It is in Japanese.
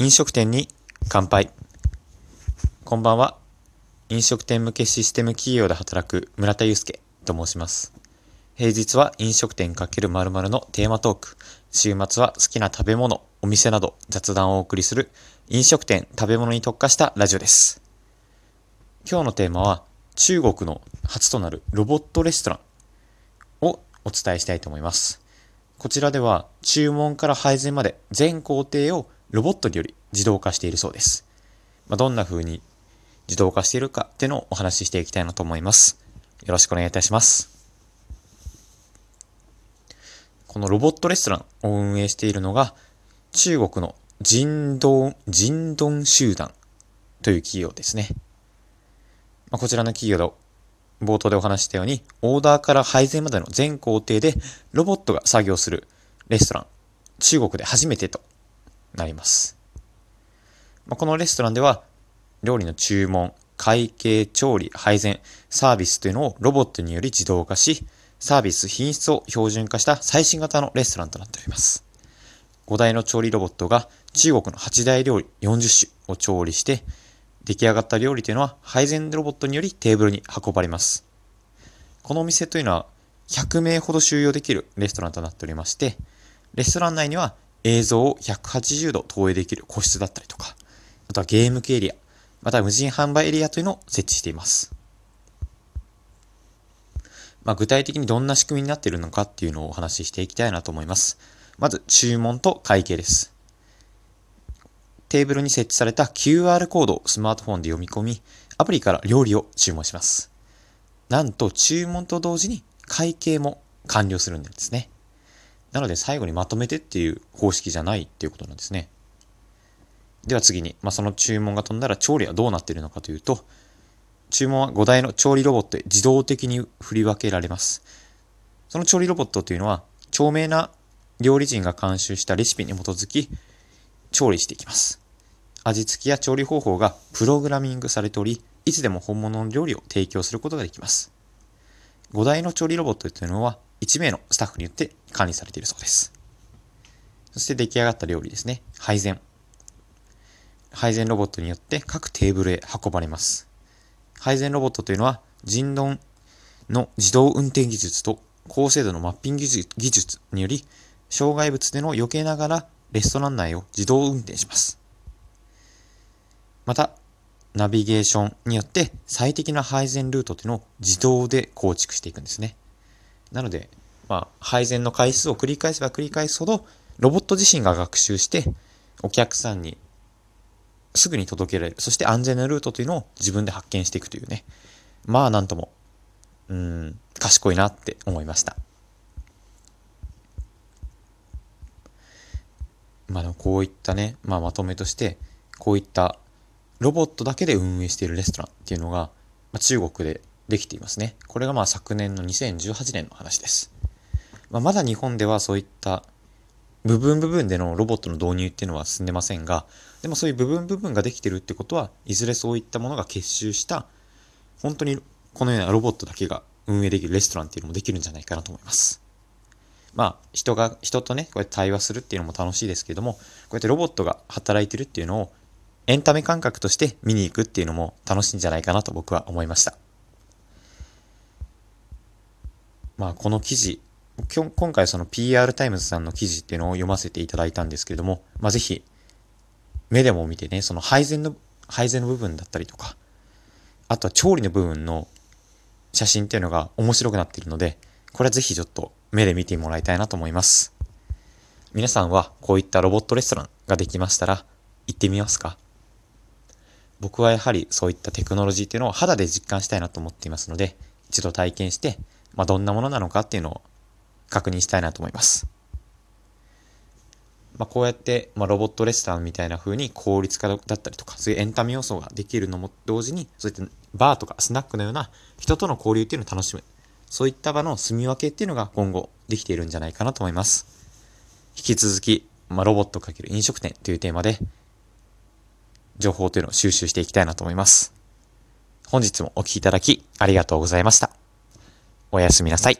飲食店に乾杯。こんばんは。飲食店向けシステム企業で働く村田祐介と申します。平日は飲食店×〇〇のテーマトーク。週末は好きな食べ物、お店など雑談をお送りする飲食店食べ物に特化したラジオです。今日のテーマは中国の初となるロボットレストランをお伝えしたいと思います。こちらでは注文から配膳まで全工程をロボットにより自動化しているそうです。まあ、どんな風に自動化しているかっていうのをお話ししていきたいなと思います。よろしくお願いいたします。このロボットレストランを運営しているのが中国の人道、人丼集団という企業ですね。まあ、こちらの企業で冒頭でお話したように、オーダーから配膳までの全工程でロボットが作業するレストラン、中国で初めてとなります。まあ、このレストランでは、料理の注文、会計、調理、配膳、サービスというのをロボットにより自動化し、サービス品質を標準化した最新型のレストランとなっております。5台の調理ロボットが中国の8大料理40種を調理して、出来上がった料理というのは配膳ロボットによりテーブルに運ばれます。このお店というのは100名ほど収容できるレストランとなっておりまして、レストラン内には映像を180度投影できる個室だったりとか、あとはゲーム機エリア、また無人販売エリアというのを設置しています。まあ、具体的にどんな仕組みになっているのかっていうのをお話ししていきたいなと思います。まず、注文と会計です。テーブルに設置された QR コードをスマートフォンで読み込み、アプリから料理を注文します。なんと、注文と同時に会計も完了するんですね。なので、最後にまとめてっていう方式じゃないっていうことなんですね。では次に、まあ、その注文が飛んだら調理はどうなっているのかというと、注文は5台の調理ロボットへ自動的に振り分けられます。その調理ロボットというのは、著名な料理人が監修したレシピに基づき、調理していきます。味付けや調理方法がプログラミングされており、いつでも本物の料理を提供することができます。5台の調理ロボットというのは、1名のスタッフによって管理されているそうです。そして出来上がった料理ですね。配膳。配膳ロボットによって各テーブルへ運ばれます。配膳ロボットというのは人丼の自動運転技術と高精度のマッピング技術により障害物での避けながらレストラン内を自動運転します。また、ナビゲーションによって最適な配膳ルートというのを自動で構築していくんですね。なので、まあ、配膳の回数を繰り返せば繰り返すほど、ロボット自身が学習して、お客さんにすぐに届けられる。そして安全なルートというのを自分で発見していくというね。まあ、なんとも、うん、賢いなって思いました。まあ、でもこういったね、まあ、まとめとして、こういったロボットだけで運営しているレストランっていうのが、まあ、中国でできていますね。これがまあ昨年の2018年の話です。まあ、まだ日本ではそういった部分部分でのロボットの導入っていうのは進んでませんが、でもそういう部分部分ができてるってことは、いずれそういったものが結集した、本当にこのようなロボットだけが運営できるレストランっていうのもできるんじゃないかなと思います。まあ、人が、人とね、こうやって対話するっていうのも楽しいですけれども、こうやってロボットが働いてるっていうのを、エンタメ感覚として見に行くっていうのも楽しいんじゃないかなと僕は思いました。まあ、この記事、今回その PR タイムズさんの記事っていうのを読ませていただいたんですけれども、まあ、ぜひ、目でも見てね、その配膳の、配膳の部分だったりとか、あとは調理の部分の写真っていうのが面白くなっているので、これはぜひちょっと目で見てもらいたいなと思います。皆さんはこういったロボットレストランができましたら、行ってみますか僕はやはりそういったテクノロジーっていうのを肌で実感したいなと思っていますので、一度体験して、まあ、どんなものなのかっていうのを確認したいなと思います。まあ、こうやって、まあ、ロボットレストランみたいな風に効率化だったりとか、そういうエンタメ要素ができるのも同時に、そういったバーとかスナックのような人との交流っていうのを楽しむ。そういった場の住み分けっていうのが今後できているんじゃないかなと思います。引き続き、まあ、ロボット×飲食店というテーマで、情報というのを収集していきたいなと思います。本日もお聴きいただきありがとうございました。おやすみなさい。